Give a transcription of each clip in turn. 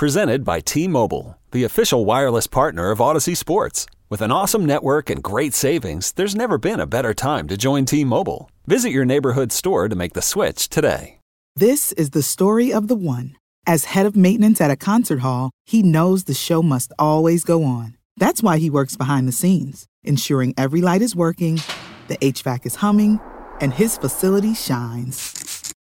Presented by T Mobile, the official wireless partner of Odyssey Sports. With an awesome network and great savings, there's never been a better time to join T Mobile. Visit your neighborhood store to make the switch today. This is the story of the one. As head of maintenance at a concert hall, he knows the show must always go on. That's why he works behind the scenes, ensuring every light is working, the HVAC is humming, and his facility shines.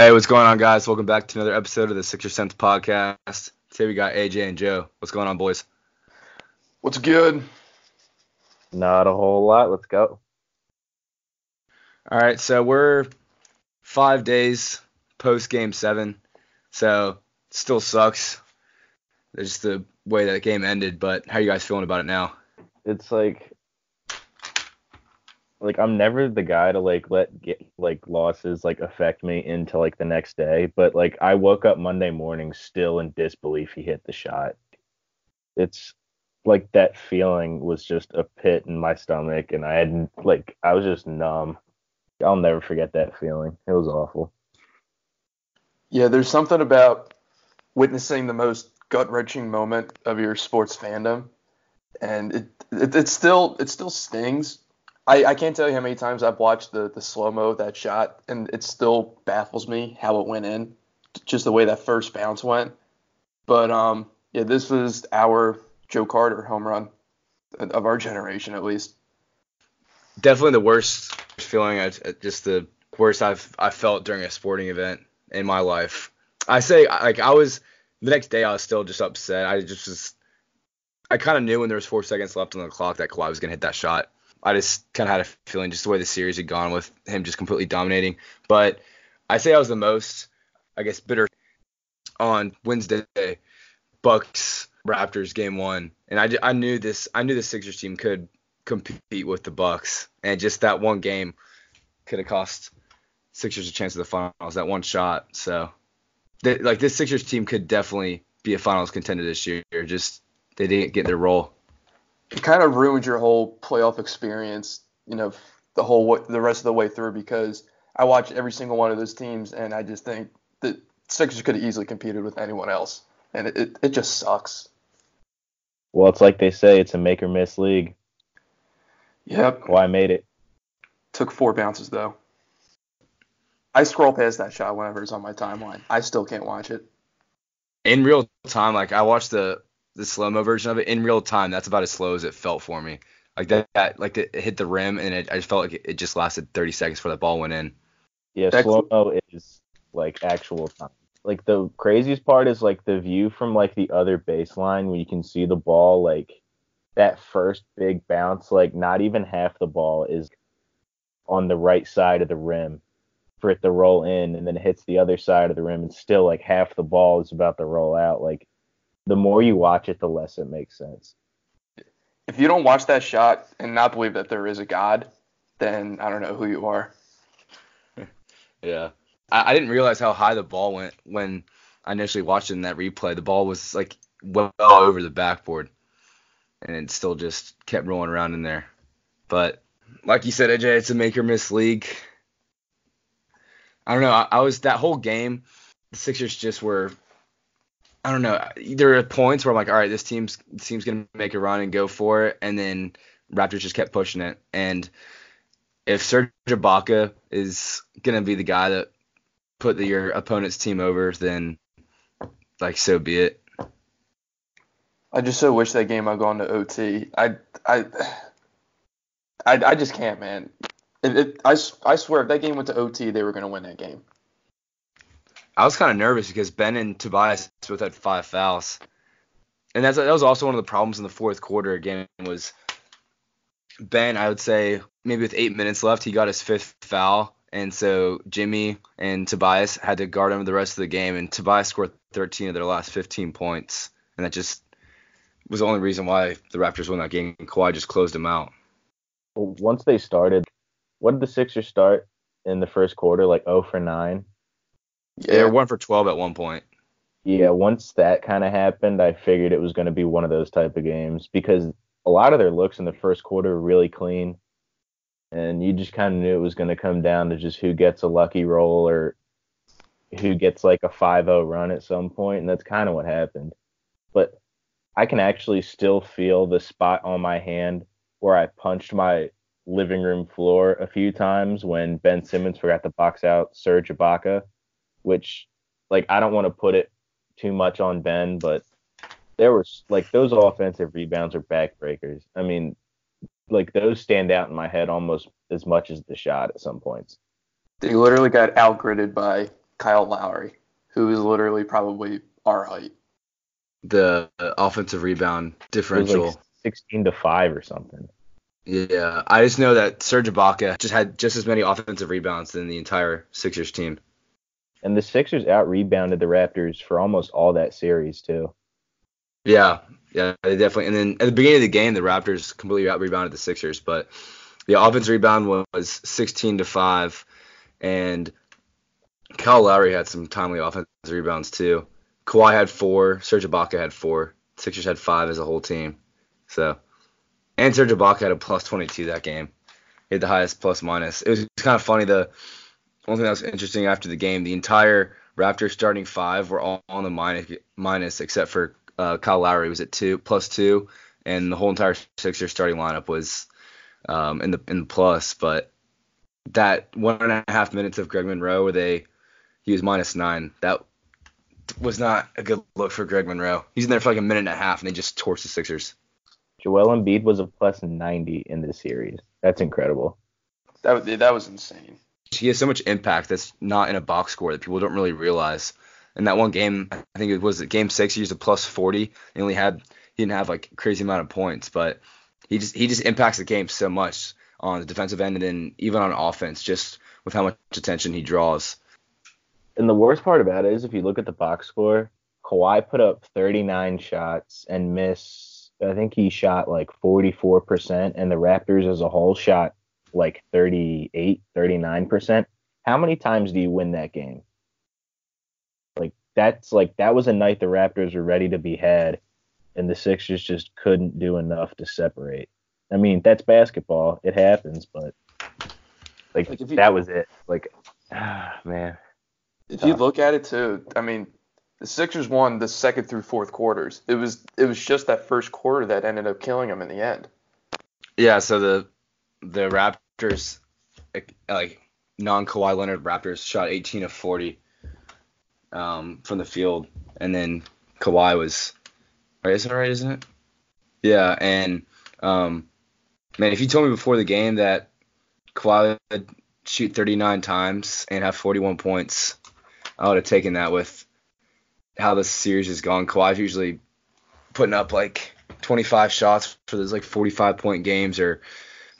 Hey, what's going on, guys? Welcome back to another episode of the Sixer Sense podcast. Today we got AJ and Joe. What's going on, boys? What's good? Not a whole lot. Let's go. All right, so we're five days post game seven, so still sucks. There's just the way that game ended, but how are you guys feeling about it now? It's like like I'm never the guy to like let get like losses like affect me into like the next day, but like I woke up Monday morning still in disbelief he hit the shot. It's like that feeling was just a pit in my stomach and I had like I was just numb. I'll never forget that feeling. It was awful. Yeah, there's something about witnessing the most gut wrenching moment of your sports fandom, and it, it it still it still stings. I, I can't tell you how many times I've watched the the slow mo of that shot, and it still baffles me how it went in, just the way that first bounce went. But um, yeah, this was our Joe Carter home run of our generation, at least. Definitely the worst feeling. I, just the worst I've I felt during a sporting event in my life. I say like I was the next day I was still just upset. I just was I kind of knew when there was four seconds left on the clock that Kawhi was gonna hit that shot. I just kind of had a feeling just the way the series had gone with him just completely dominating. But I say I was the most, I guess, bitter on Wednesday, Bucks Raptors game one, and I, I knew this I knew the Sixers team could compete with the Bucks, and just that one game could have cost Sixers a chance of the finals. That one shot, so they, like this Sixers team could definitely be a finals contender this year. Just they didn't get their role it kind of ruined your whole playoff experience, you know, the whole the rest of the way through because I watched every single one of those teams and I just think that Sixers could have easily competed with anyone else, and it, it, it just sucks. Well, it's like they say, it's a make or miss league. Yep. Why made it? Took four bounces though. I scroll past that shot whenever it's on my timeline. I still can't watch it. In real time, like I watched the the slow mo version of it in real time. That's about as slow as it felt for me. Like that, that like it hit the rim and it, I just felt like it, it just lasted 30 seconds before that ball went in. Yeah, slow mo is like actual time. Like the craziest part is like the view from like the other baseline where you can see the ball like that first big bounce. Like not even half the ball is on the right side of the rim for it to roll in, and then it hits the other side of the rim, and still like half the ball is about to roll out. Like the more you watch it, the less it makes sense. If you don't watch that shot and not believe that there is a God, then I don't know who you are. yeah. I, I didn't realize how high the ball went when I initially watched it in that replay. The ball was like well over the backboard, and it still just kept rolling around in there. But like you said, AJ, it's a make or miss league. I don't know. I, I was that whole game. The Sixers just were I don't know. There are points where I'm like, all right, this team's team's gonna make a run and go for it, and then Raptors just kept pushing it. And if Serge Ibaka is gonna be the guy that put the, your opponent's team over, then like so be it. I just so wish that game had gone to OT. I I I, I just can't, man. It, it, I, I swear, if that game went to OT, they were to win that game. I was kind of nervous because Ben and Tobias both had five fouls, and that's that was also one of the problems in the fourth quarter. Again, was Ben. I would say maybe with eight minutes left, he got his fifth foul, and so Jimmy and Tobias had to guard him the rest of the game. And Tobias scored 13 of their last 15 points, and that just was the only reason why the Raptors won that game. And Kawhi just closed them out. Once they started, what did the Sixers start in the first quarter? Like 0 for 9. Yeah. They were one for 12 at one point. Yeah, once that kind of happened, I figured it was going to be one of those type of games because a lot of their looks in the first quarter were really clean, and you just kind of knew it was going to come down to just who gets a lucky roll or who gets like a 5-0 run at some point, and that's kind of what happened. But I can actually still feel the spot on my hand where I punched my living room floor a few times when Ben Simmons forgot to box out Serge Ibaka, which like I don't want to put it too much on Ben, but there was like those offensive rebounds are backbreakers. I mean, like those stand out in my head almost as much as the shot at some points. They literally got outgritted by Kyle Lowry, who is literally probably our height. The uh, offensive rebound differential. Like 16 to 5 or something. Yeah, I just know that Serge Ibaka just had just as many offensive rebounds than the entire Sixers team. And the Sixers out rebounded the Raptors for almost all that series too. Yeah, yeah, they definitely. And then at the beginning of the game, the Raptors completely out rebounded the Sixers, but the offense rebound was 16 to five, and Kyle Lowry had some timely offensive rebounds too. Kawhi had four, Serge Ibaka had four, Sixers had five as a whole team. So, and Serge Ibaka had a plus 22 that game. He had the highest plus minus. It was kind of funny. The one thing that was interesting after the game, the entire Raptors starting five were all on the minus, minus except for uh, Kyle Lowry was at two plus two, and the whole entire Sixers starting lineup was um, in the in the plus. But that one and a half minutes of Greg Monroe where they he was minus nine, that was not a good look for Greg Monroe. He's in there for like a minute and a half, and they just torched the Sixers. Joel Embiid was a plus 90 in this series. That's incredible. That that was insane. He has so much impact that's not in a box score that people don't really realize. In that one game, I think it was game six. He used a plus 40. He only had he didn't have like crazy amount of points, but he just he just impacts the game so much on the defensive end and then even on offense, just with how much attention he draws. And the worst part about it is if you look at the box score, Kawhi put up 39 shots and missed. I think he shot like 44%, and the Raptors as a whole shot like 38, 39%. How many times do you win that game? Like that's like that was a night the Raptors were ready to be had, and the Sixers just couldn't do enough to separate. I mean, that's basketball. It happens, but like, like you, that was it. Like, ah, man. If tough. you look at it too, I mean, the Sixers won the second through fourth quarters. It was it was just that first quarter that ended up killing them in the end. Yeah. So the the Raptors, like non Kawhi Leonard Raptors, shot 18 of 40 um, from the field, and then Kawhi was right. Is that right? Isn't it? Yeah. And um, man, if you told me before the game that Kawhi would shoot 39 times and have 41 points, I would have taken that with how the series has gone. Kawhi's usually putting up like 25 shots for those like 45 point games or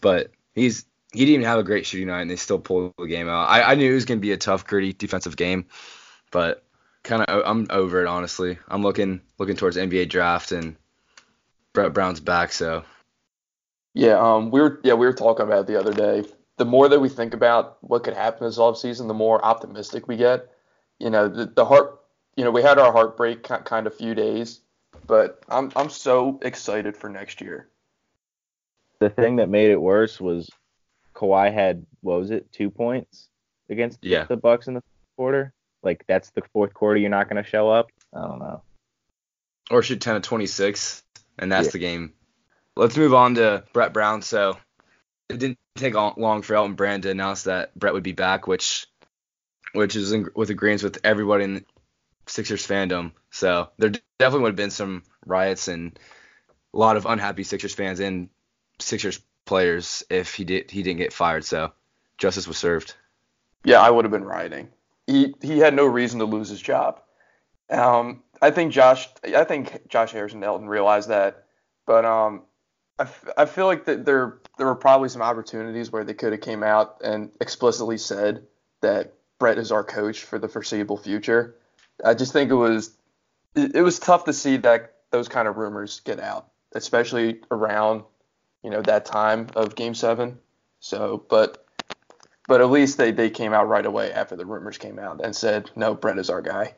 but he's he didn't even have a great shooting night and they still pulled the game out. I, I knew it was gonna be a tough, gritty defensive game, but kind of I'm over it honestly. I'm looking looking towards NBA draft and Brett Brown's back, so. Yeah, um, we were yeah we were talking about it the other day. The more that we think about what could happen this offseason, the more optimistic we get. You know, the, the heart. You know, we had our heartbreak kind of few days, but I'm I'm so excited for next year the thing that made it worse was Kawhi had what was it, two points against yeah. the Bucks in the quarter. Like that's the fourth quarter you're not going to show up. I don't know. Or shoot 10 to 26, and that's yeah. the game. Let's move on to Brett Brown. So it didn't take long for Elton Brand to announce that Brett would be back, which which is in, with agreements with everybody in Sixers fandom. So there definitely would have been some riots and a lot of unhappy Sixers fans in Sixers players if he did he didn't get fired. So justice was served. Yeah, I would have been rioting. He he had no reason to lose his job. Um, I think Josh I think Josh Harris and Elton realized that, but um, I, f- I feel like that there there were probably some opportunities where they could have came out and explicitly said that Brett is our coach for the foreseeable future. I just think it was it, it was tough to see that those kind of rumors get out, especially around you know that time of Game Seven. So, but but at least they, they came out right away after the rumors came out and said, no, Brett is our guy.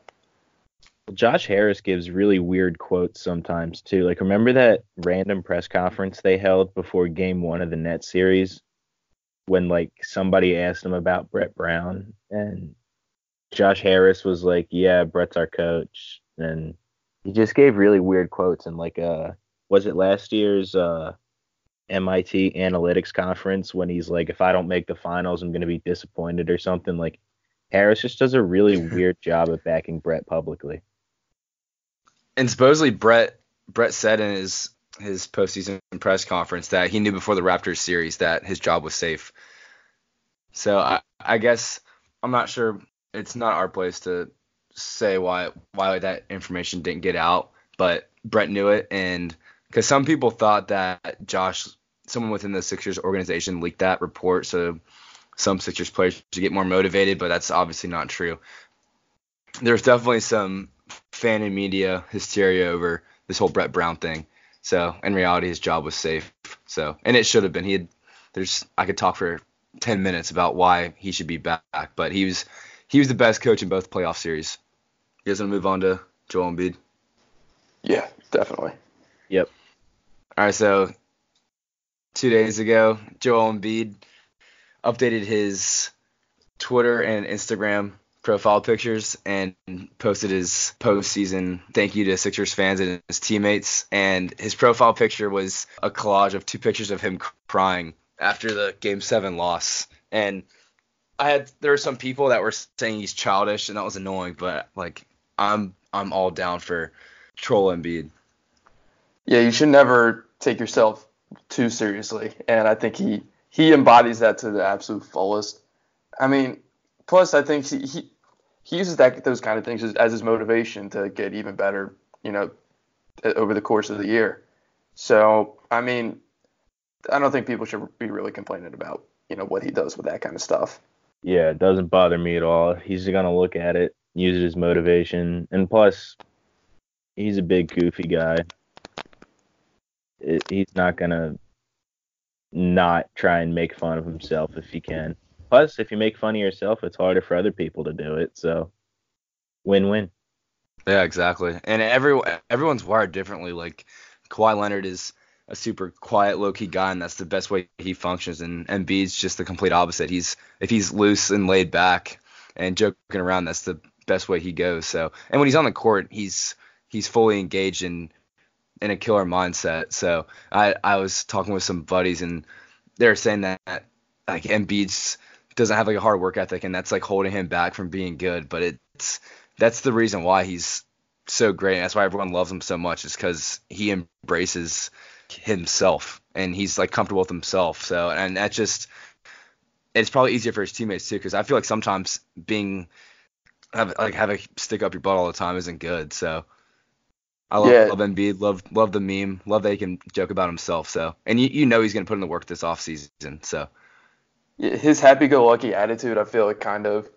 Josh Harris gives really weird quotes sometimes too. Like remember that random press conference they held before game one of the net series when like somebody asked him about Brett Brown and Josh Harris was like, Yeah, Brett's our coach and he just gave really weird quotes and like uh was it last year's uh MIT analytics conference when he's like, if I don't make the finals, I'm gonna be disappointed or something. Like Harris just does a really weird job of backing Brett publicly and supposedly Brett Brett said in his his postseason press conference that he knew before the Raptors series that his job was safe. So I, I guess I'm not sure. It's not our place to say why why that information didn't get out, but Brett knew it, and because some people thought that Josh, someone within the Sixers organization, leaked that report, so some Sixers players should get more motivated, but that's obviously not true. There's definitely some fan and media hysteria over this whole Brett Brown thing. So in reality, his job was safe. So and it should have been. He had there's I could talk for 10 minutes about why he should be back, but he was he was the best coach in both playoff series. You guys want to move on to Joel Embiid? Yeah, definitely. Yep. All right, so two days ago, Joel Embiid updated his Twitter and Instagram profile pictures and posted his postseason thank you to Sixers fans and his teammates. And his profile picture was a collage of two pictures of him crying after the Game Seven loss. And I had there were some people that were saying he's childish, and that was annoying. But like I'm I'm all down for troll Embiid. Yeah, you should never take yourself too seriously, and I think he he embodies that to the absolute fullest. I mean, plus I think he, he he uses that those kind of things as, as his motivation to get even better, you know, over the course of the year. So, I mean, I don't think people should be really complaining about, you know, what he does with that kind of stuff. Yeah, it doesn't bother me at all. He's gonna look at it, use it as motivation, and plus, he's a big goofy guy. He's not gonna not try and make fun of himself if he can. Plus, if you make fun of yourself, it's harder for other people to do it. So, win-win. Yeah, exactly. And every everyone's wired differently. Like Kawhi Leonard is a super quiet, low key guy, and that's the best way he functions. And Embiid's just the complete opposite. He's if he's loose and laid back and joking around, that's the best way he goes. So, and when he's on the court, he's he's fully engaged in in a killer mindset. So, I I was talking with some buddies, and they're saying that like Embiid's doesn't have like a hard work ethic, and that's like holding him back from being good. But it's that's the reason why he's so great. That's why everyone loves him so much, is because he embraces himself and he's like comfortable with himself. So and that just it's probably easier for his teammates too, because I feel like sometimes being have like having a stick up your butt all the time isn't good. So I love, yeah. love Embiid, love love the meme, love that he can joke about himself. So and you you know he's gonna put in the work this off season. So his happy-go-lucky attitude, I feel like kind of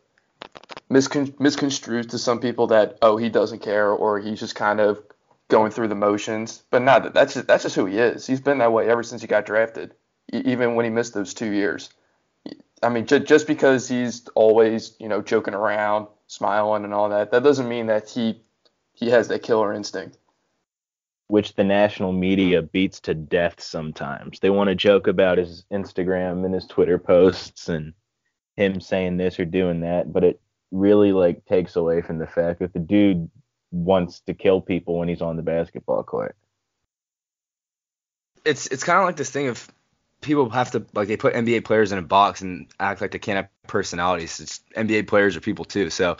miscon- misconstrued to some people that oh he doesn't care or he's just kind of going through the motions. But not that's just, that's just who he is. He's been that way ever since he got drafted, even when he missed those two years. I mean, j- just because he's always you know joking around, smiling, and all that, that doesn't mean that he he has that killer instinct which the national media beats to death sometimes. They want to joke about his Instagram and his Twitter posts and him saying this or doing that, but it really like takes away from the fact that the dude wants to kill people when he's on the basketball court. It's it's kind of like this thing of people have to like they put NBA players in a box and act like they can't have personalities. It's NBA players are people too. So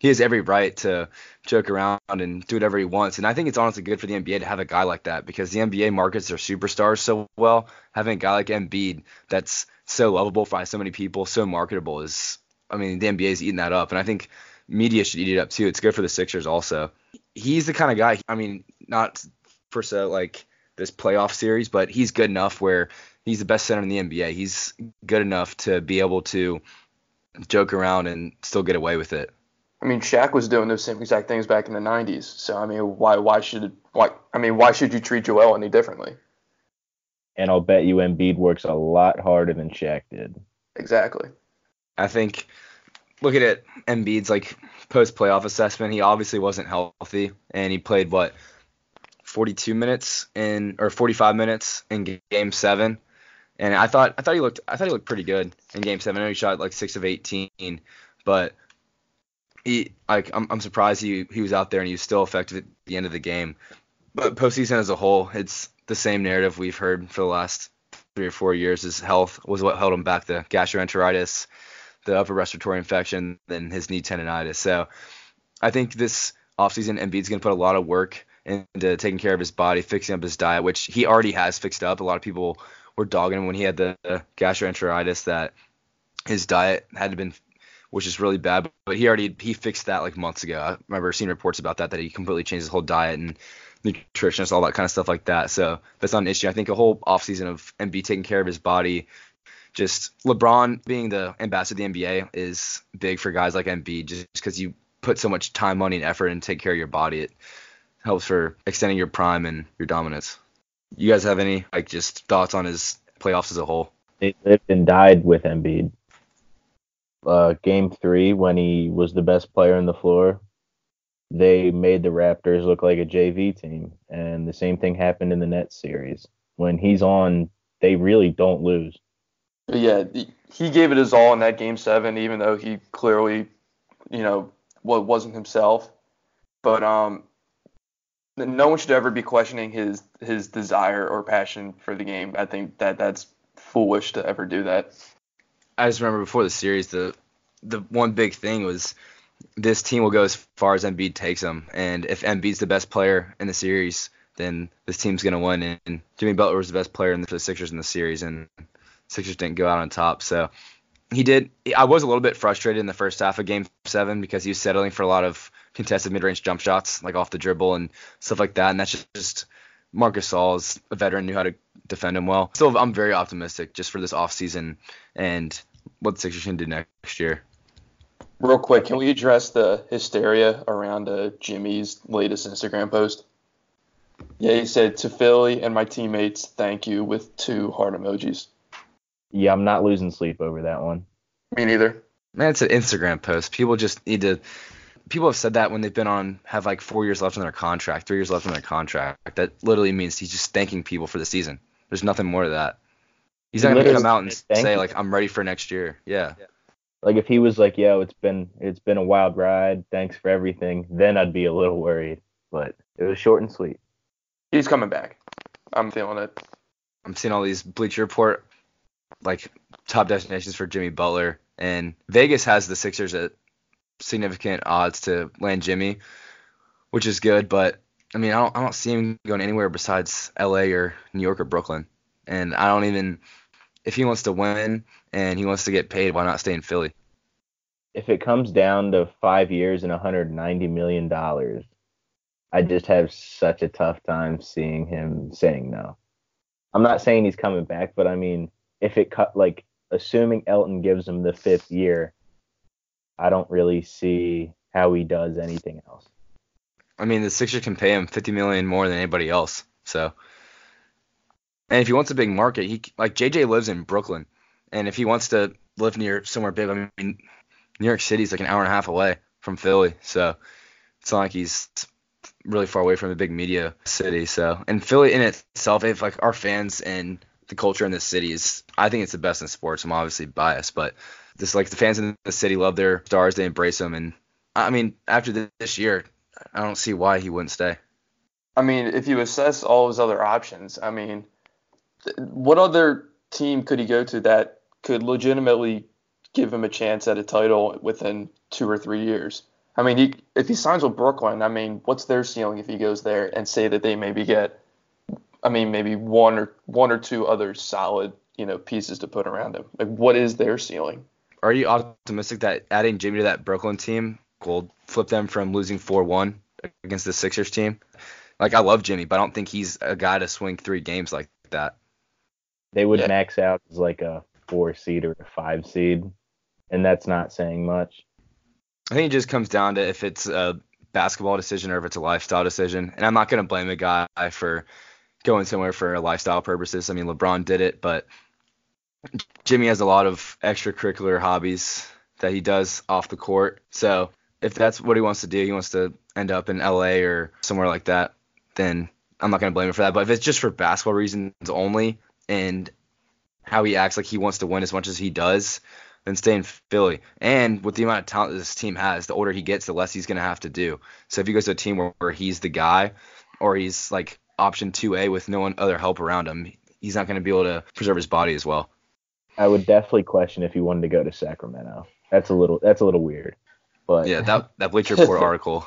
he has every right to joke around and do whatever he wants. And I think it's honestly good for the NBA to have a guy like that because the NBA markets their superstars so well. Having a guy like Embiid that's so lovable by so many people, so marketable is I mean, the NBA is eating that up and I think media should eat it up too. It's good for the Sixers also. He's the kind of guy, I mean, not for so like this playoff series, but he's good enough where he's the best center in the NBA. He's good enough to be able to joke around and still get away with it. I mean, Shaq was doing those same exact things back in the '90s. So I mean, why why should why I mean why should you treat Joel any differently? And I'll bet you Embiid works a lot harder than Shaq did. Exactly. I think look at it Embiid's like post playoff assessment, he obviously wasn't healthy, and he played what 42 minutes in or 45 minutes in Game Seven, and I thought I thought he looked I thought he looked pretty good in Game Seven. I know he shot like six of 18, but he like I'm, I'm surprised he he was out there and he was still effective at the end of the game. But postseason as a whole, it's the same narrative we've heard for the last three or four years. His health was what held him back. The gastroenteritis, the upper respiratory infection, then his knee tendonitis. So I think this offseason, Embiid's going to put a lot of work into taking care of his body, fixing up his diet, which he already has fixed up. A lot of people were dogging him when he had the gastroenteritis that his diet had been which is really bad. But he already he fixed that like months ago. I remember seeing reports about that that he completely changed his whole diet and nutritionist, all that kind of stuff like that. So that's not an issue. I think a whole offseason of Embiid taking care of his body, just LeBron being the ambassador of the NBA is big for guys like Embiid just because you put so much time, money, and effort and take care of your body. It helps for extending your prime and your dominance. You guys have any like just thoughts on his playoffs as a whole? They lived and died with Embiid uh, game three when he was the best player on the floor, they made the Raptors look like a JV team. And the same thing happened in the Nets series. When he's on, they really don't lose. Yeah, he gave it his all in that game seven, even though he clearly, you know, well, wasn't himself. But um, no one should ever be questioning his his desire or passion for the game. I think that that's foolish to ever do that. I just remember before the series, the the one big thing was this team will go as far as Embiid takes them, and if Embiid's the best player in the series, then this team's gonna win. And Jimmy Butler was the best player in the, for the Sixers in the series, and Sixers didn't go out on top. So he did. I was a little bit frustrated in the first half of Game Seven because he was settling for a lot of contested mid-range jump shots, like off the dribble and stuff like that, and that's just, just Marc Gasol a veteran, knew how to defend him well. Still, I'm very optimistic just for this offseason and what the Sixers can do next year. Real quick, can we address the hysteria around uh, Jimmy's latest Instagram post? Yeah, he said to Philly and my teammates, thank you with two heart emojis. Yeah, I'm not losing sleep over that one. Me neither. Man, it's an Instagram post. People just need to. People have said that when they've been on, have like four years left on their contract, three years left on their contract. That literally means he's just thanking people for the season. There's nothing more to that. He's not gonna come out and say like I'm ready for next year. Yeah. Like if he was like, "Yo, it's been it's been a wild ride. Thanks for everything," then I'd be a little worried. But it was short and sweet. He's coming back. I'm feeling it. I'm seeing all these Bleacher Report like top destinations for Jimmy Butler, and Vegas has the Sixers at significant odds to land Jimmy, which is good. But I mean, I don't I don't see him going anywhere besides L.A. or New York or Brooklyn, and I don't even if he wants to win and he wants to get paid, why not stay in Philly? If it comes down to five years and 190 million dollars, I just have such a tough time seeing him saying no. I'm not saying he's coming back, but I mean, if it cut like assuming Elton gives him the fifth year, I don't really see how he does anything else. I mean, the Sixers can pay him 50 million more than anybody else, so and if he wants a big market, he like JJ lives in Brooklyn, and if he wants to live near somewhere big, I mean, New York City is like an hour and a half away from Philly, so it's not like he's really far away from a big media city. So, and Philly in itself, if like our fans and the culture in the city is, I think it's the best in sports. I'm obviously biased, but just like the fans in the city love their stars, they embrace them, and I mean, after this year, I don't see why he wouldn't stay. I mean, if you assess all his other options, I mean, what other team could he go to that could legitimately give him a chance at a title within two or three years? I mean, he, if he signs with Brooklyn, I mean, what's their ceiling if he goes there and say that they maybe get, I mean, maybe one or one or two other solid you know pieces to put around him. Like what is their ceiling? Are you optimistic that adding Jimmy to that Brooklyn team will flip them from losing 4-1 against the Sixers team? Like I love Jimmy, but I don't think he's a guy to swing three games like that. They would Yeah. max out as like a four seed or a five seed, and that's not saying much. I think it just comes down to if it's a basketball decision or if it's a lifestyle decision. And I'm not going to blame a guy for going somewhere for lifestyle purposes. I mean, LeBron did it, but Jimmy has a lot of extracurricular hobbies that he does off the court. So if that's what he wants to do, he wants to end up in LA or somewhere like that, then I'm not going to blame him for that. But if it's just for basketball reasons only and how he acts like he wants to win as much as he does, then stay in Philly. And with the amount of talent this team has, the older he gets, the less he's going to have to do. So if he goes to a team where, where he's the guy or he's like option 2A with no one other help around him, he's not going to be able to preserve his body as well. I would definitely question if he wanted to go to Sacramento. That's a little that's a little weird. But Yeah, that that Bleacher Report article.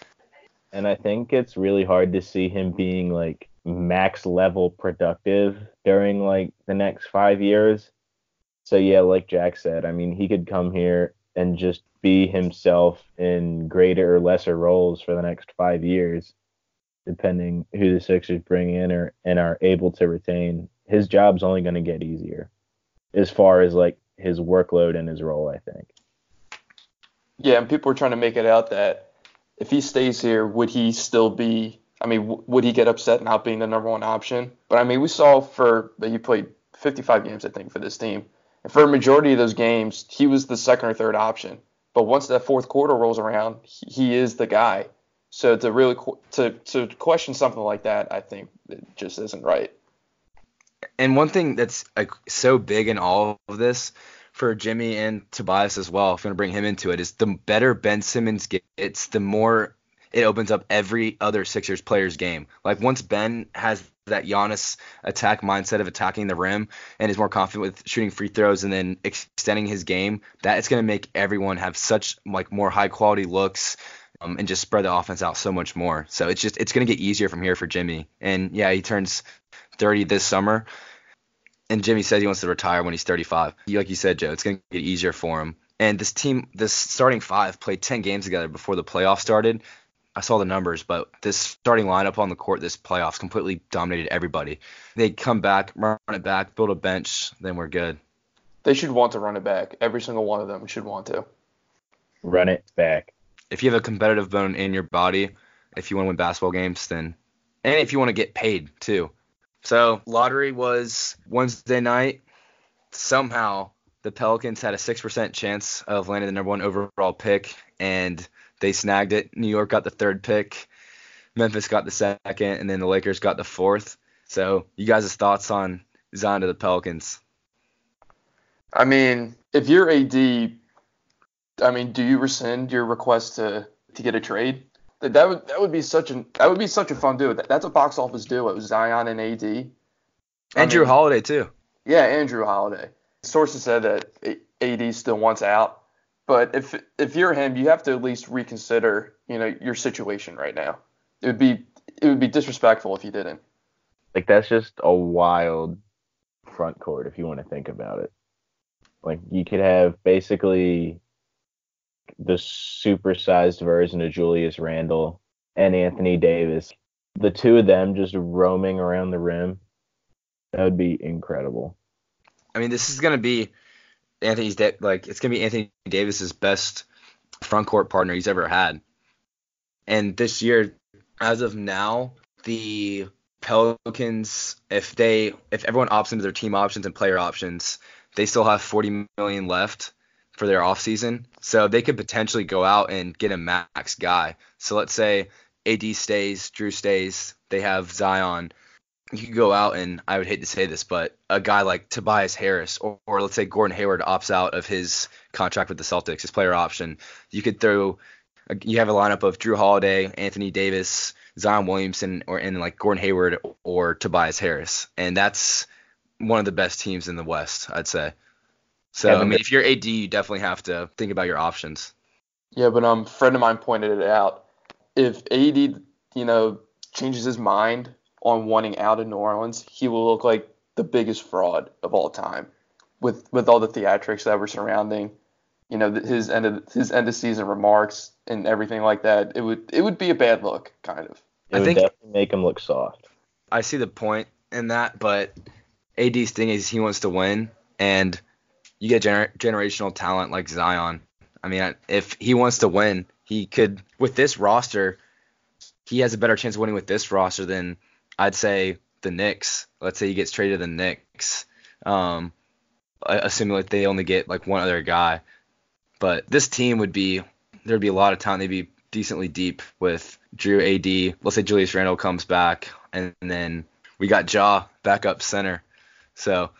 and I think it's really hard to see him being like max level productive during like the next five years. So yeah, like Jack said, I mean he could come here and just be himself in greater or lesser roles for the next five years, depending who the Sixers bring in or and are able to retain. His job's only going to get easier, as far as like his workload and his role. I think. Yeah, and people are trying to make it out that if he stays here, would he still be? I mean, w- would he get upset not being the number one option? But I mean, we saw for that he played 55 games, I think, for this team, and for a majority of those games, he was the second or third option. But once that fourth quarter rolls around, he, he is the guy. So to really qu- to to question something like that, I think it just isn't right. And one thing that's so big in all of this for Jimmy and Tobias as well, if want to bring him into it, is the better Ben Simmons gets, the more it opens up every other Sixers player's game. Like once Ben has that Giannis attack mindset of attacking the rim and is more confident with shooting free throws and then extending his game, that is going to make everyone have such like more high quality looks um, and just spread the offense out so much more. So it's just it's going to get easier from here for Jimmy. And yeah, he turns 30 this summer. And Jimmy says he wants to retire when he's 35. Like you said, Joe, it's going to get easier for him. And this team, this starting five, played 10 games together before the playoffs started. I saw the numbers, but this starting lineup on the court this playoffs completely dominated everybody. They come back, run it back, build a bench, then we're good. They should want to run it back. Every single one of them should want to. Run it back. If you have a competitive bone in your body, if you want to win basketball games, then and if you want to get paid too. So lottery was Wednesday night. Somehow the Pelicans had a six percent chance of landing the number one overall pick, and they snagged it. New York got the third pick, Memphis got the second, and then the Lakers got the fourth. So you guys' thoughts on Zion to the Pelicans? I mean, if you're AD, I mean, do you rescind your request to to get a trade? That that would that would be such an that would be such a fun duo. That, that's a box office duo. It Zion and AD. I Jrue mean- Holiday too. Yeah, Andrew Holiday. Sources said that AD still wants out, but if if you're him, you have to at least reconsider, you know, your situation right now. It would be it would be disrespectful if you didn't. Like that's just a wild front court if you want to think about it. Like you could have basically the supersized version of Julius Randle and Anthony Davis. The two of them just roaming around the rim. That would be incredible. I mean, this is gonna be Anthony's da- like it's gonna be Anthony Davis's best front court partner he's ever had. And this year, as of now, the Pelicans, if they if everyone opts into their team options and player options, they still have 40 million left for their offseason. So they could potentially go out and get a max guy. So let's say AD stays, Jrue stays, they have Zion you could go out and I would hate to say this, but a guy like Tobias Harris or, or let's say Gordon Hayward opts out of his contract with the Celtics, his player option. You could throw you have a lineup of Jrue Holiday, Anthony Davis, Zion Williamson, or and like Gordon Hayward or Tobias Harris, and that's one of the best teams in the West, I'd say. So I mean, if you're AD, you definitely have to think about your options. Yeah, but um, a friend of mine pointed it out. If AD, you know, changes his mind on wanting out of New Orleans, he will look like the biggest fraud of all time, with with all the theatrics that were surrounding, you know, his end of his end of season remarks and everything like that. It would it would be a bad look, kind of. It I would think- definitely make him look soft. I see the point in that, but AD's thing is he wants to win, and you get gener- generational talent like Zion. I mean, if he wants to win, he could with this roster. He has a better chance of winning with this roster than I'd say the Knicks. Let's say he gets traded to the Knicks, um, assuming like they only get like one other guy. But this team would be there'd be a lot of talent. They'd be decently deep with Jrue AD. Let's say Julius Randle comes back, and then we got Jah back up center. So,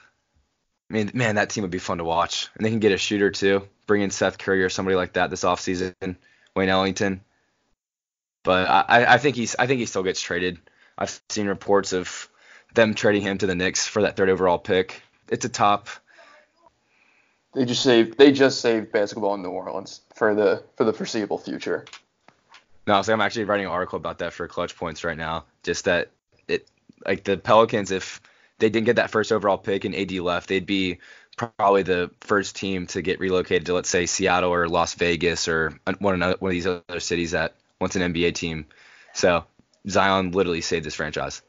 I mean, man, that team would be fun to watch. And they can get a shooter too. Bring in Seth Curry or somebody like that this offseason. Wayne Ellington. But I, I think he's I think he still gets traded. I've seen reports of them trading him to the Knicks for that third overall pick. It's a top. They just saved they just saved basketball in New Orleans for the for the foreseeable future. No, so I'm actually writing an article about that for Clutch Points right now. Just that it like the Pelicans, if they didn't get that first overall pick and AD left, they'd be probably the first team to get relocated to let's say Seattle or Las Vegas or one another one of these other cities that wants an NBA team. So Zion literally saved this franchise.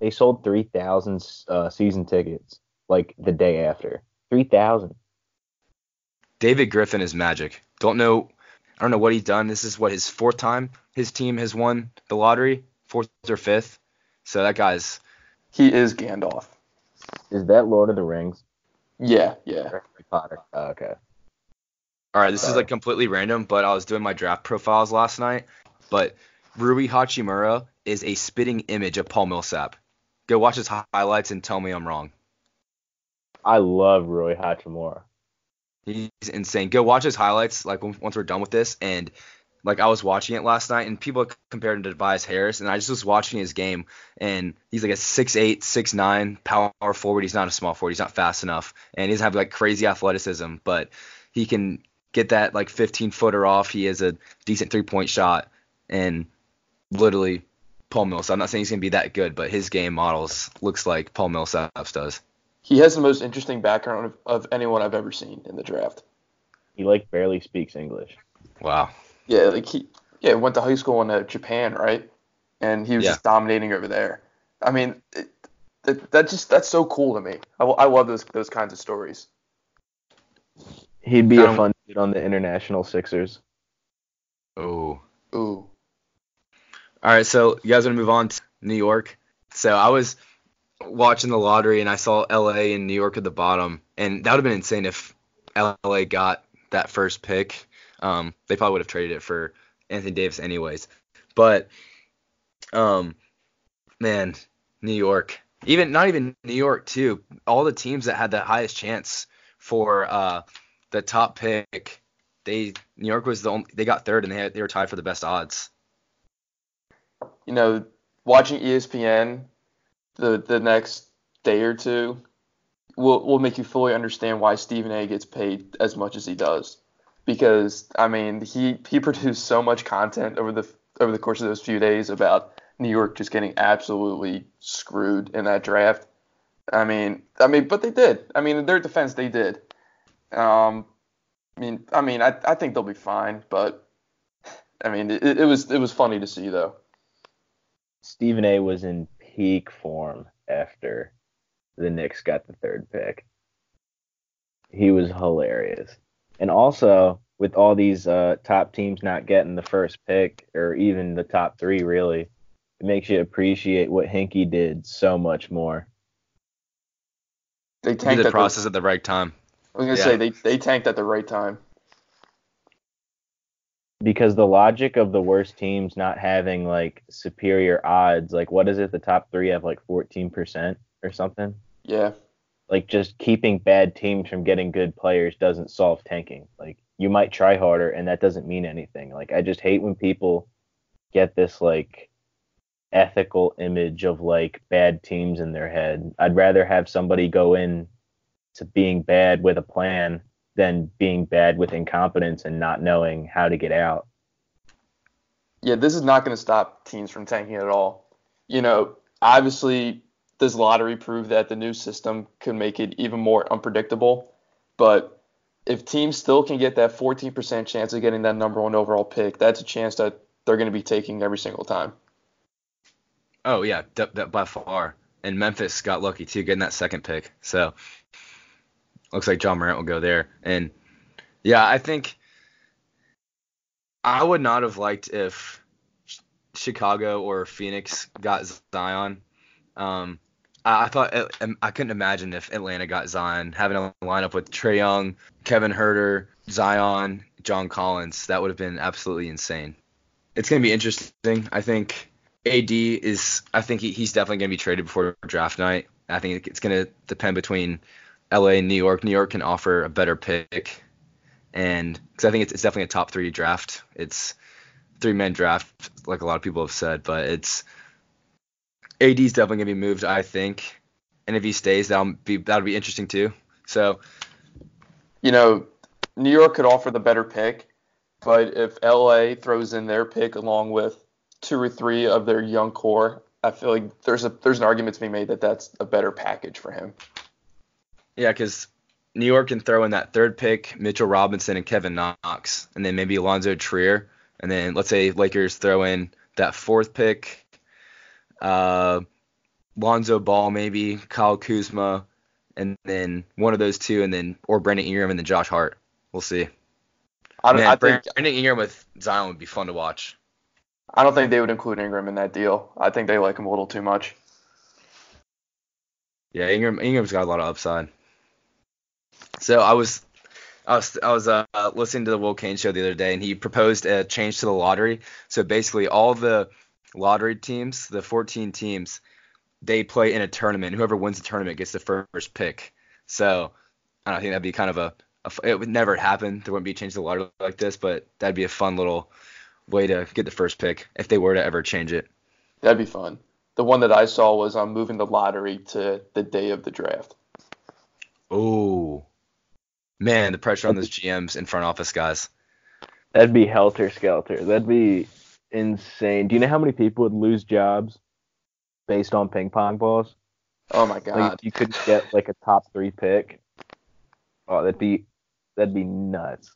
They sold 3,000 uh, season tickets like the day after. 3,000. David Griffin is magic. Don't know I don't know what he's done. This is what his fourth time his team has won the lottery, fourth or fifth. So that guy's He is Gandalf. Is that Lord of the Rings? Yeah, yeah. Harry Potter. Oh, okay. All right, this is like completely random, but I was doing my draft profiles last night. But Rui Hachimura is a spitting image of Paul Millsap. Go watch his highlights and tell me I'm wrong. I love Rui Hachimura. He's insane. Go watch his highlights like once we're done with this. And like I was watching it last night, and people compared him to Tobias Harris, and I just was watching his game, and he's like a 6'8", 6'9", power forward. He's not a small forward. He's not fast enough, and he doesn't have like crazy athleticism, but he can get that like 15 footer off. He has a decent three point shot, and literally Paul Millsap. I'm not saying he's gonna be that good, but his game models looks like Paul Millsap's does. He has the most interesting background of, of anyone I've ever seen in the draft. He like barely speaks English. Wow. Yeah, like he yeah went to high school in uh, Japan, right? And he was Yeah. just dominating over there. I mean, it, it, that just that's so cool to me. I, I love those those kinds of stories. He'd be Down- a fun dude on the international Sixers. Oh. Ooh, All right, so you guys want to move on to New York? So I was watching the lottery and I saw LA and New York at the bottom, and that would have been insane if LA got that first pick. Um, they probably would have traded it for Anthony Davis anyways. But um, man, New York, even not even New York too. All the teams that had the highest chance for uh, the top pick, they New York was the only they got third and they had, they were tied for the best odds. You know, watching ESPN the the next day or two will will make you fully understand why Stephen A. gets paid as much as he does. Because I mean, he he produced so much content over the over the course of those few days about New York just getting absolutely screwed in that draft. I mean, I mean, but they did. I mean, in their defense, they did. Um, I mean, I mean, I I think they'll be fine, but I mean, it, it was it was funny to see though. Stephen A was in peak form after the Knicks got the third pick. He was hilarious. And also, with all these uh, top teams not getting the first pick, or even the top three, really, it makes you appreciate what Hinkie did so much more. They tanked the at the, process at the right time. I was gonna yeah. say they, they tanked at the right time. Because the logic of the worst teams not having like superior odds, like what is it? The top three have like 14% or something. Yeah. like just keeping bad teams from getting good players doesn't solve tanking. Like you might try harder and that doesn't mean anything. Like I just hate when people get this like ethical image of like bad teams in their head. I'd rather have somebody go in to being bad with a plan than being bad with incompetence and not knowing how to get out. Yeah, this is not gonna stop teams from tanking at all. You know, obviously this lottery proved that the new system could make it even more unpredictable. But if teams still can get that 14% chance of getting that number one overall pick, that's a chance that they're going to be taking every single time. Oh yeah, that, that by far. And Memphis got lucky too, getting that second pick. So looks like Ja Morant will go there. And yeah, I think I would not have liked if Chicago or Phoenix got Zion. Um, I, I thought I couldn't imagine if Atlanta got Zion having a lineup with Trae Young, Kevin Huerter, Zion, John Collins. That would have been absolutely insane. It's gonna be interesting. I think AD is. I think he, he's definitely gonna be traded before draft night. I think it's gonna depend between LA New York. New York can offer a better pick, and because I think it's, it's definitely a top three draft. It's three man draft, like a lot of people have said, but it's AD is definitely gonna be moved, I think, and if he stays, that'll be that'll be interesting too. So, you know, New York could offer the better pick, but if LA throws in their pick along with two or three of their young core, I feel like there's a there's an argument to be made that that's a better package for him. Yeah, because New York can throw in that third pick, Mitchell Robinson and Kevin Knox, and then maybe Allonzo Trier, and then let's say Lakers throw in that fourth pick, uh, Lonzo Ball maybe, Kyle Kuzma, and then one of those two, and then or Brandon Ingram and then Josh Hart. We'll see. I, don't, Man, I think Brandon Ingram with Zion would be fun to watch. I don't think they would include Ingram in that deal. I think they like him a little too much. Yeah, Ingram Ingram's got a lot of upside. So I was I was I was uh, listening to the Will Cain show the other day, and he proposed a change to the lottery. So basically, all the lottery teams, the 14 teams, they play in a tournament. Whoever wins the tournament gets the first pick. So I, don't think that'd be kind of a, a, it would never happen. There wouldn't be a change to the lottery like this, but that'd be a fun little way to get the first pick if they were to ever change it. That'd be fun. The one that I saw was on um, moving the lottery to the day of the draft. Oh, man, the pressure on those GMs and front office guys. That'd be helter skelter. That'd be insane. Do you know how many people would lose jobs based on ping pong balls? Oh my god! Like, you couldn't get like a top three pick. Oh, that'd be that'd be nuts.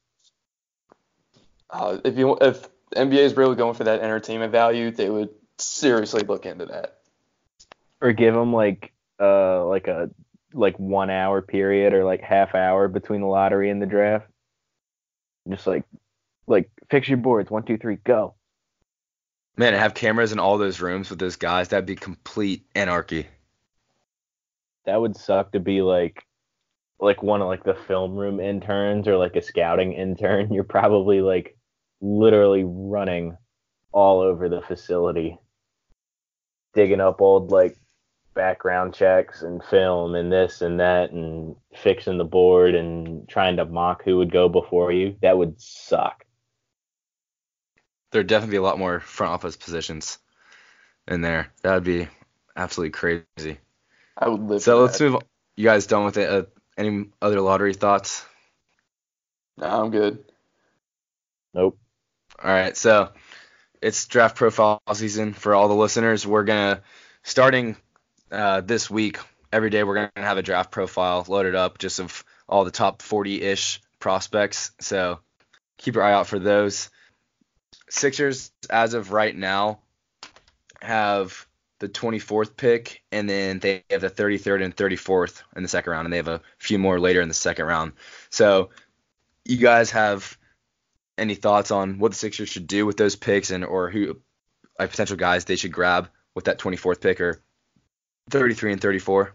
Uh, if you if NBA is really going for that entertainment value, they would seriously look into that. Or give them like uh like a like one hour period or like half hour between the lottery and the draft. Just like like fix your boards, one, two, three, go. Man, I have cameras in all those rooms with those guys, that'd be complete anarchy. That would suck to be like like one of like the film room interns or like a scouting intern. You're probably like literally running all over the facility, digging up old like background checks and film and this and that and fixing the board and trying to mock who would go before you. That would suck there'd definitely be a lot more front office positions in there. That would be absolutely crazy. I would live. So let's that. move. On. You guys done with it? Uh, any other lottery thoughts? No, I'm good. Nope. All right, so it's draft profile season for all the listeners. We're gonna starting uh, this week. Every day we're gonna have a draft profile loaded up, just of all the top 40-ish prospects. So keep your eye out for those. Sixers, as of right now, have the 24th pick, and then they have the 33rd and 34th in the second round, and they have a few more later in the second round. So, you guys have any thoughts on what the Sixers should do with those picks, and or who like potential guys they should grab with that 24th pick or 33 and 34?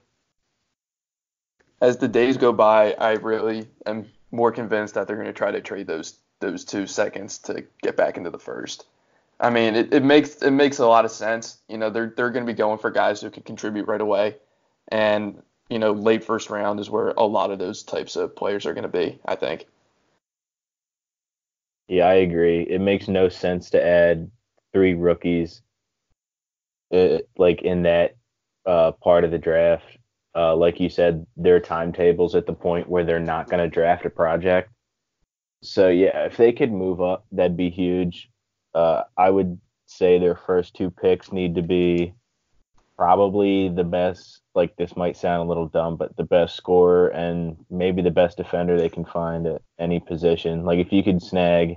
As the days go by, I really am more convinced that they're going to try to trade those those two seconds to get back into the first. I mean, it, it makes it makes a lot of sense. You know, they're they're going to be going for guys who can contribute right away, and you know, late first round is where a lot of those types of players are going to be. I think. Yeah, I agree. It makes no sense to add three rookies, uh, like in that uh, part of the draft. Uh, like you said, their timetables at the point where they're not going to draft a project so yeah, if they could move up, that'd be huge. Uh, I would say their first two picks need to be probably the best. Like this might sound a little dumb, but the best scorer and maybe the best defender they can find at any position. Like if you could snag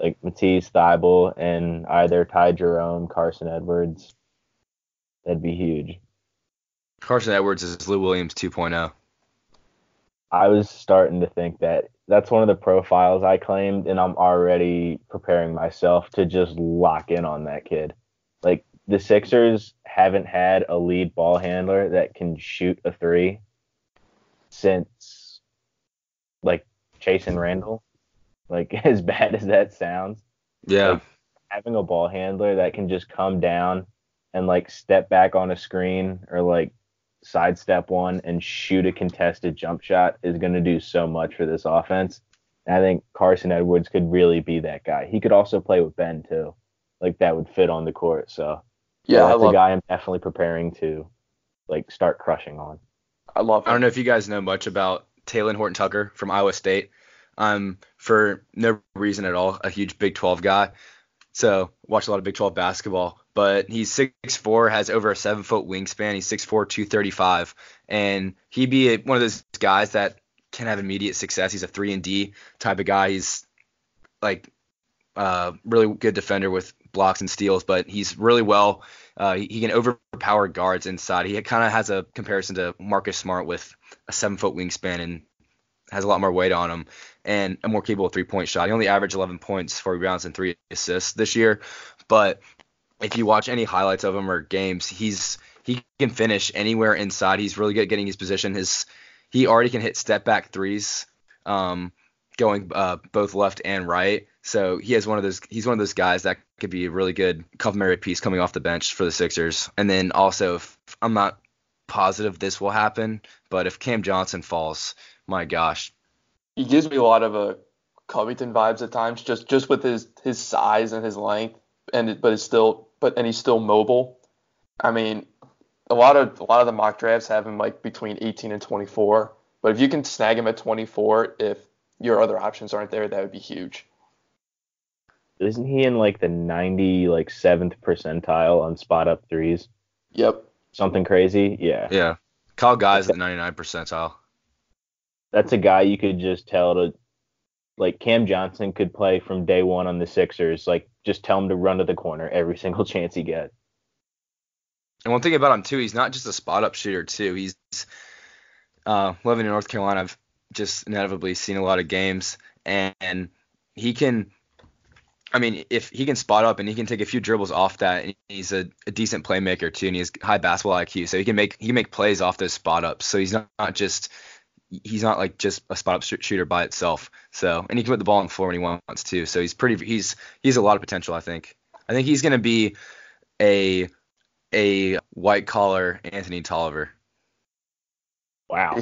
like Matisse Thybulle and either Ty Jerome, Carsen Edwards, that'd be huge. Carsen Edwards is Lou Williams 2.0. I was starting to think that that's one of the profiles I claimed, and I'm already preparing myself to just lock in on that kid. Like the Sixers haven't had a lead ball handler that can shoot a three since like Chasson Randle. Like as bad as that sounds, Yeah. Like, having a ball handler that can just come down and like step back on a screen or like sidestep one and shoot a contested jump shot is going to do so much for this offense. And I think Carsen Edwards could really be that guy. He could also play with Ben too. Like that would fit on the court. So Yeah, I that's love. a guy I'm definitely preparing to like start crushing on. I love. I don't know if you guys know much about Talen Horton Tucker from Iowa State. I'm for no reason at all a huge Big 12 guy. So watch a lot of Big 12 basketball. But he's 6'4", has over a seven foot wingspan. He's 6'4", 235, and he'd be one of those guys that can have immediate success. He's a three and D type of guy. He's like uh, really good defender with blocks and steals, but he's really well. Uh, he, he can overpower guards inside. He kind of has a comparison to Marcus Smart with a seven foot wingspan and has a lot more weight on him and a more capable three point shot. He only averaged 11 points, four rebounds, and three assists this year. But if you watch any highlights of him or games, he's he can finish anywhere inside. He's really good at getting his position. His he already can hit step back threes, um, going uh, both left and right. So he has one of those. He's one of those guys that could be a really good complementary piece coming off the bench for the Sixers. And then also, if I'm not positive this will happen, but if Cam Johnson falls, my gosh, He gives me a lot of uh, Covington vibes at times, just just with his his size and his length, and but it's still but and he's still mobile. I mean, a lot of a lot of the mock drafts have him like between 18 and 24. But if you can snag him at 24, if your other options aren't there, that would be huge. Isn't he in like the 90 like seventh percentile on spot up threes? Yep. Something crazy? Yeah. yeah, Kyle Guy's at 99 percentile. That's a guy you could just tell to like Cam Johnson could play from day one on the Sixers. Like just tell him to run to the corner every single chance he gets. And one thing about him too, he's not just a spot up shooter too. He's uh, living in North Carolina. I've just inevitably seen a lot of games, and he can. I mean, if he can spot up and he can take a few dribbles off that, and he's a, a decent playmaker too, and he has high basketball IQ, so he can make he can make plays off those spot ups. So he's not, not just he's not like just a spot up sh- shooter by itself. So and he can put the ball on the floor when he wants to. So he's pretty he's he's a lot of potential. I think. I think he's gonna be a a white collar Anthony Tolliver. Wow.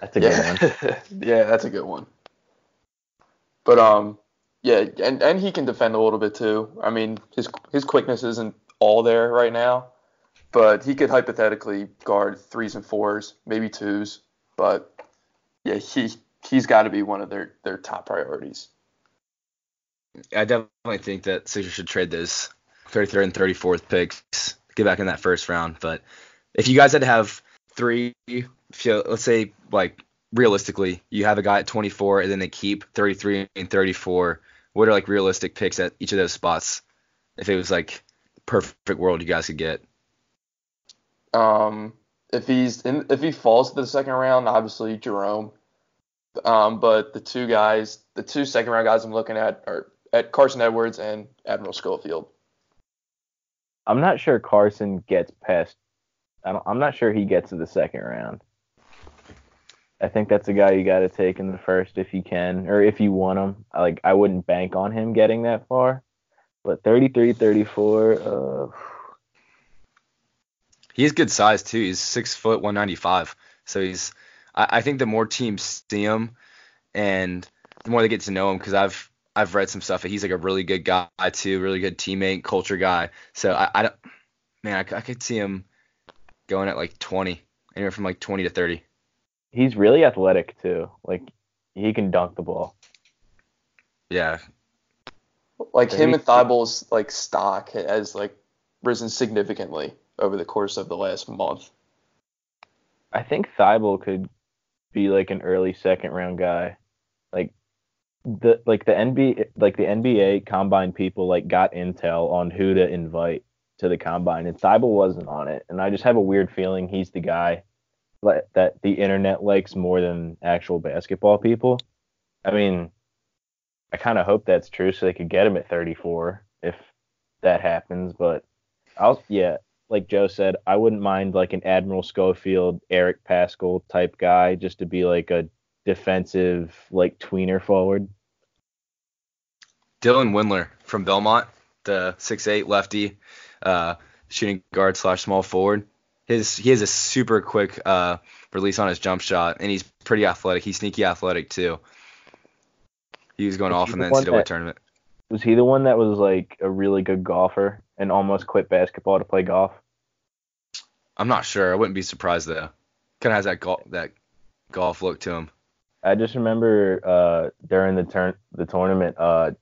That's a good one. Yeah. yeah, that's a good one. But um, yeah, and and he can defend a little bit too. I mean, his his quickness isn't all there right now, but he could hypothetically guard threes and fours, maybe twos. But yeah, he he's got to be one of their their top priorities. I definitely think that Sixers should trade those 33rd and 34th picks, get back in that first round. But if you guys had to have three, you, let's say like realistically, you have a guy at 24 and then they keep 33 and 34. What are like realistic picks at each of those spots? If it was like perfect world, you guys could get. Um, if he's in, if he falls to the second round, obviously Jerome. Um, but the two guys, the two second round guys I'm looking at are at Carsen Edwards and Admiral Schofield. I'm not sure Carsen gets past. I'm not sure he gets to the second round. I think that's a guy you got to take in the first if you can, or if you want him. Like I wouldn't bank on him getting that far, but 33, 34. Uh, He has good size too. He's six foot 195. So he's. I, I think the more teams see him, and the more they get to know him, because I've I've read some stuff that he's like a really good guy too, really good teammate, culture guy. So I, I don't, man, I, I could see him going at like 20, anywhere from like 20 to 30. he's really athletic too. Like he can dunk the ball. Yeah, Like him and Thybulle's like stock has like risen significantly over the course of the last month. I think Thybulle could be like an early second round guy. Like the like the NBA like the NBA combine people like got intel on who to invite to the combine and Thybulle wasn't on it. And I just have a weird feeling he's the guy that the internet likes more than actual basketball people. I mean, I kind of hope that's true so they could get him at 34 if that happens. But I'll, yeah, like Joe said, I wouldn't mind like an Admiral Schofield, Eric Paschall type guy just to be like a defensive, like tweener forward. Dylan Windler from Belmont, the six eight lefty, uh, shooting guard slash small forward. His he has a super quick uh, release on his jump shot, and he's pretty athletic. He's sneaky athletic too. He was going was off in the, the NCAA that, tournament. Was he the one that was like a really good golfer and almost quit basketball to play golf? I'm not sure. I wouldn't be surprised though. Kind of has that golf that golf look to him. I just remember uh, during the turn the tournament, uh,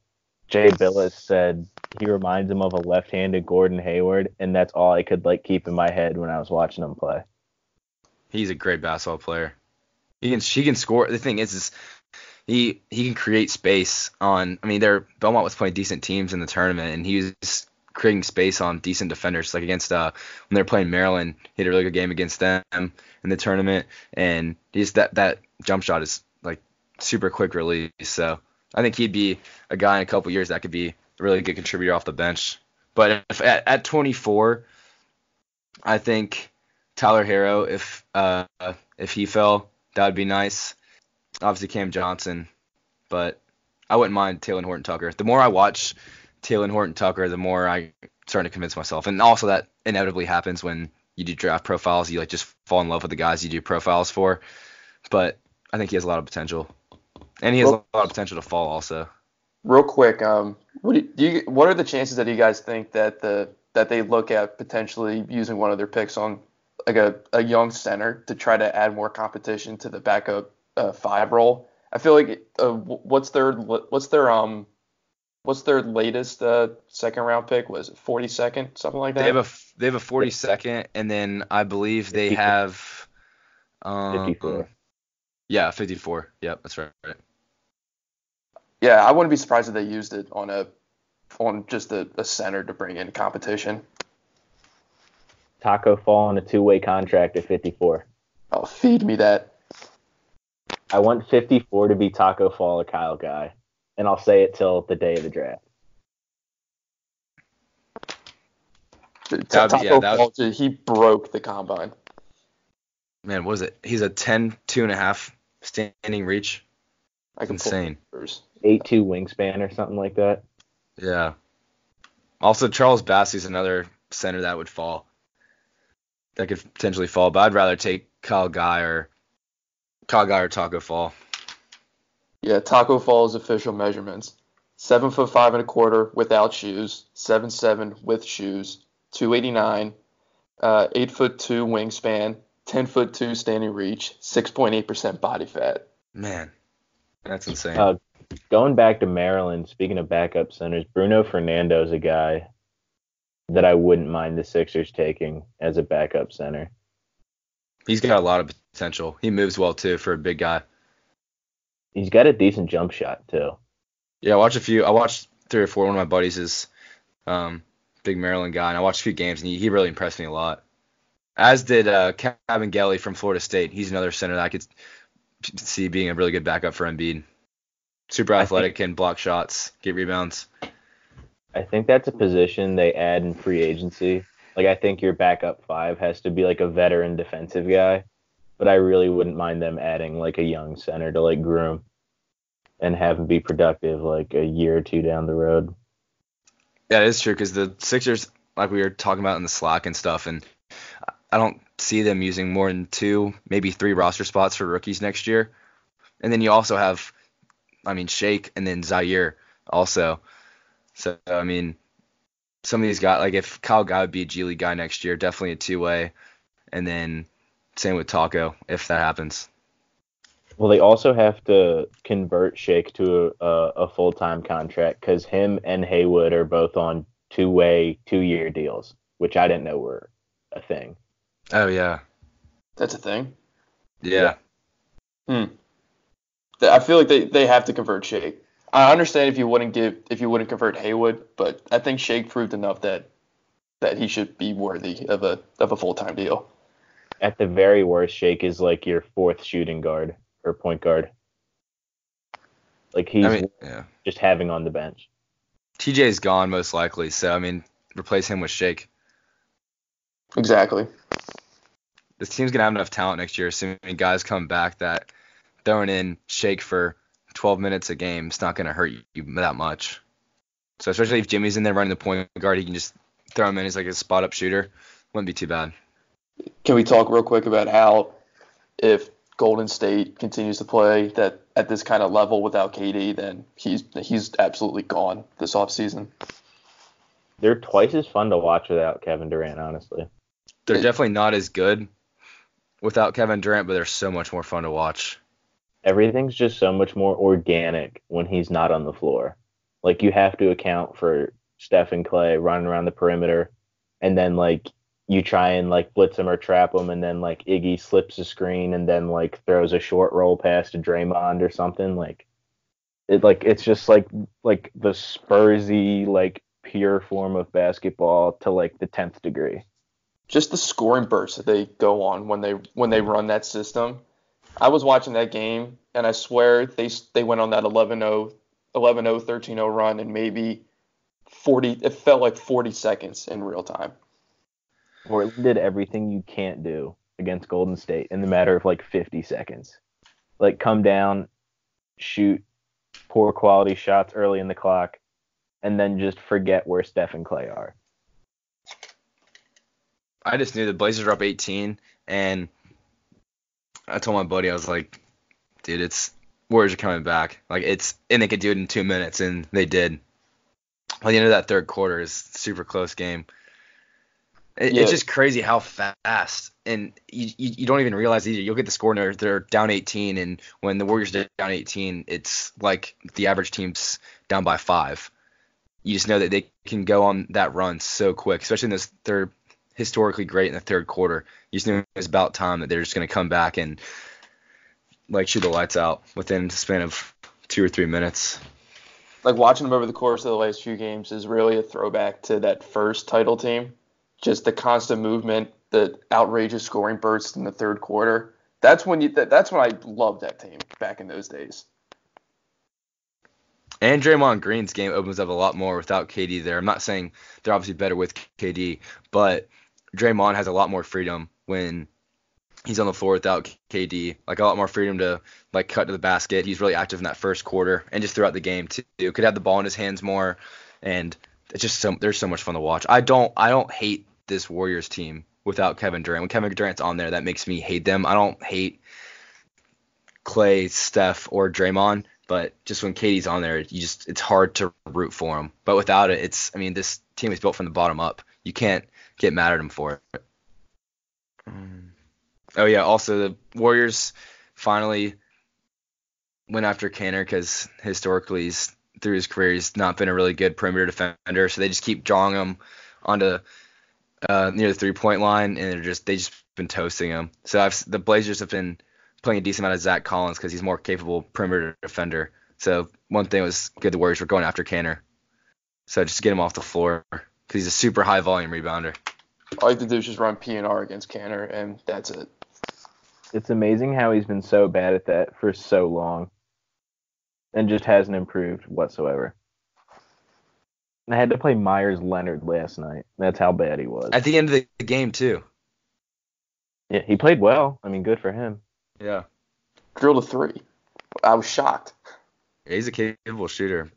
Jay Bilas said he reminds him of a left-handed Gordon Hayward, and that's all I could like keep in my head when I was watching him play. He's a great basketball player. He can he can score. The thing is, is he he can create space on. I mean, there Belmont was playing decent teams in the tournament, and he was creating space on decent defenders. Like against uh when they're playing Maryland, he had a really good game against them in the tournament, and he's that that jump shot is like super quick release. So I think he'd be a guy in a couple years that could be a really good contributor off the bench. But if, at, at 24, I think Tyler Herro, if uh if he fell, that would be nice obviously Cam Johnson, but I wouldn't mind Talen Horton Tucker. The more I watch Talen Horton Tucker, the more I starting to convince myself. And also that inevitably happens when you do draft profiles. You like just fall in love with the guys you do profiles for. But I think he has a lot of potential, and he has real, a lot of potential to fall also. Real quick, um, what do you, what are the chances that you guys think that the that they look at potentially using one of their picks on like a, a young center to try to add more competition to the backup uh, five role. I feel like uh, what's their what's their um what's their latest uh, second round pick? Was it 42nd, something like that? They have a they have a 42nd, and then I believe they 54. have um, 54. Yeah, 54. Yep, that's right. Yeah, I wouldn't be surprised if they used it on a on just a, a center to bring in competition. Tacko Fall on a two way contract at 54. Oh, feed me that. I want 54 to be Tacko Fall or Kyle Guy, and I'll say it till the day of the draft. Tacko yeah, Fall, he broke the combine. Man, what is it? He's a 10, two and a half standing reach. That's insane. Eight two wingspan or something like that. Yeah. Also, Charles Bassey's another center that would fall. That could potentially fall, but I'd rather take Kyle Guy or Kyle Guy or Tacko Fall. Yeah, Tacko Fall's official measurements: seven foot five and a quarter without shoes, seven seven with shoes, two eighty nine, uh, eight foot two wingspan, ten foot two standing reach, six point eight percent body fat. Man, that's insane. Uh, going back to Maryland, speaking of backup centers, Bruno Fernando is a guy that I wouldn't mind the Sixers taking as a backup center. He's got a lot of potential. He moves well too for a big guy. He's got a decent jump shot too. Yeah, I watched a few. I watched three or four. One of my buddies is um, big Maryland guy, and I watched a few games, and he, he really impressed me a lot. As did uh, Kabengele from Florida State. He's another center that I could see being a really good backup for Embiid. Super athletic, think, can block shots, get rebounds. I think that's a position they add in free agency like I think your backup five has to be like a veteran defensive guy, but I really wouldn't mind them adding like a young center to like groom and have him be productive like a year or two down the road. Yeah, it is true because the Sixers, like we were talking about in the Slack and stuff, and I don't see them using more than two, maybe three roster spots for rookies next year. And then you also have, I mean, Shake and then Zhaire also. So I mean, some of these guys, like if Kyle Guy would be a G League guy next year, definitely a two way, and then same with Tacko, if that happens. Well, they also have to convert Shake to a, a full time contract because him and Haywood are both on two way, two year deals, which I didn't know were a thing. Oh yeah. That's a thing. Yeah. Hmm. I feel like they, they have to convert Shake. I understand if you wouldn't give if you wouldn't convert Haywood, but I think Shake proved enough that that he should be worthy of a of a full time deal. At the very worst, Shake is like your fourth shooting guard or point guard. Like he's I mean, yeah. just having on the bench. TJ's gone most likely, so I mean, replace him with Shake. Exactly. This team's gonna have enough talent next year, assuming guys come back that throwing in Shake for 12 minutes a game is not gonna hurt you that much. So especially if Jimmy's in there running the point guard, he can just throw him in as like a spot up shooter. Wouldn't be too bad. Can we talk real quick about how if Golden State continues to play that at this kind of level without KD, then he's he's absolutely gone this offseason. They're twice as fun to watch without Kevin Durant, honestly. They're definitely not as good without Kevin Durant, but they're so much more fun to watch. Everything's just so much more organic when he's not on the floor. Like you have to account for Steph and Clay running around the perimeter, and then like you try and like blitz him or trap him, and then like Iggy slips a screen and then like throws a short roll pass to Draymond or something. Like it like it's just like like the Spursy like pure form of basketball to like the tenth degree. Just the scoring bursts that they go on when they when they run that system. I was watching that game and I swear they they went on that 11-0 11-0 13-0 run in maybe 40 it felt like 40 seconds in real time. Portland did everything you can't do against Golden State in the matter of like 50 seconds. Like come down, shoot poor quality shots early in the clock, and then just forget where Steph and Clay are. I just knew the Blazers were up 18, and I told my buddy I was like, dude, it's Warriors are coming back. Like it's and they could do it in two minutes, and they did. By the end of that third quarter is super close game. It, Yeah. It's just crazy how fast, and you, you, you don't even realize either. You'll get the score and they're, they're down 18, and when the Warriors are down 18, it's like the average team's down by five. You just know that they can go on that run so quick, especially in this third, historically great in the third quarter. You just knew it was about time that they're just going to come back and like shoot the lights out within the span of two or three minutes. Like watching them over the course of the last few games is really a throwback to that first title team. Just the constant movement, the outrageous scoring bursts in the third quarter. That's when you that, that's when I loved that team back in those days. And Draymond Green's game opens up a lot more without KD there. I'm not saying they're obviously better with KD, but Draymond has a lot more freedom when he's on the floor without KD. Like a lot more freedom to like cut to the basket. He's really active in that first quarter and just throughout the game too. Could have the ball in his hands more, and it's just so there's so much fun to watch. I don't I don't hate this Warriors team without Kevin Durant. When Kevin Durant's on there, that makes me hate them. I don't hate Clay, Steph, or Draymond, but just when KD's on there, you just it's hard to root for him. But without it, it's I mean this team is built from the bottom up. You can't get mad at them for it. Um, oh yeah, also the Warriors finally went after Kanter because historically he's through his career he's not been a really good perimeter defender, so they just keep drawing him onto uh, near the three point line, and they're just they just been toasting him. So I've, the Blazers have been playing a decent amount of Zach Collins because he's more capable perimeter defender. So one thing was good the Warriors were going after Kanter. So just to get him off the floor because he's a super high volume rebounder. All you have to do is just run P and R against Kanter, and that's it. It's amazing how he's been so bad at that for so long and just hasn't improved whatsoever. I had to play Meyers Leonard last night. That's how bad he was. At the end of the game too. Yeah, he played well. I mean, good for him. Yeah. Drilled a three. I was shocked. He's a capable shooter.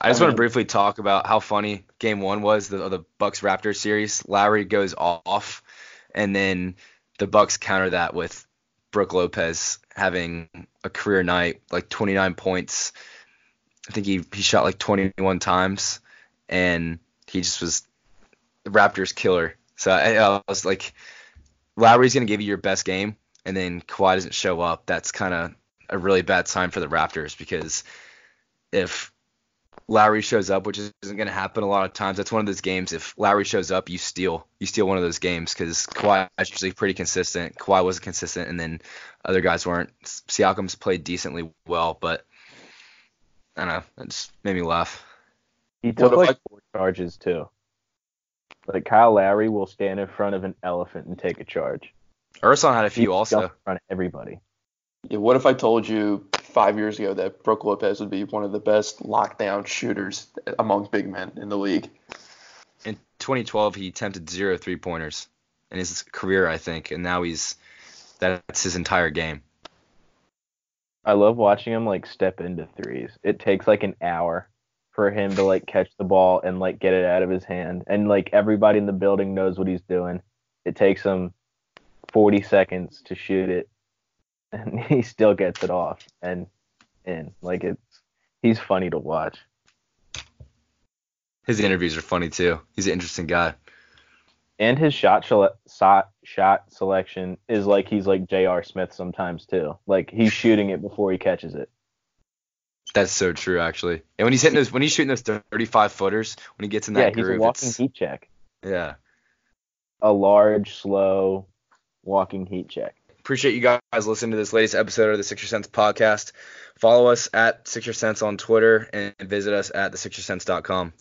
I just want to briefly talk about how funny Game One was the the Bucks Raptors series. Lowry goes off, and then the Bucks counter that with Brook Lopez having a career night, like 29 points. I think he he shot like 21 times, and he just was the Raptors killer. So I, I was like, Lowry's gonna give you your best game, and then Kawhi doesn't show up. That's kind of a really bad sign for the Raptors because if Lowry shows up, which isn't going to happen a lot of times. That's one of those games. If Lowry shows up, you steal. You steal one of those games because Kawhi is usually pretty consistent. Kawhi wasn't consistent, and then other guys weren't. Siakam's played decently well, but I don't know. It just made me laugh. He took like four charges too. Like Kyle Lowry will stand in front of an elephant and take a charge. Ersan had a few he also. In front of everybody. Yeah, what if I told you five years ago that Brook Lopez would be one of the best lockdown shooters among big men in the league? In 2012, he attempted zero three pointers in his career, I think, and now he's that's his entire game. I love watching him like step into threes. It takes like an hour for him to like catch the ball and like get it out of his hand, and like everybody in the building knows what he's doing. It takes him 40 seconds to shoot it and he still gets it off and in. Like it's he's funny to watch. His interviews are funny too. He's an interesting guy. And his shot shot shot selection is like he's like J.R. Smith sometimes too. Like he's shooting it before he catches it. That's so true, actually. And when he's hitting those, when he's shooting those 35 footers, when he gets in that yeah, groove, he's a walking heat check. Yeah. A large, slow, walking heat check. Appreciate you guys listening to this latest episode of the Sixer Sense podcast. Follow us at Sixer Sense on Twitter and visit us at thesixersense.com.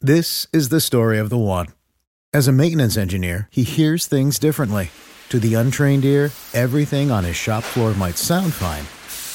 This is the story of the one. As a maintenance engineer, he hears things differently. To the untrained ear, everything on his shop floor might sound fine,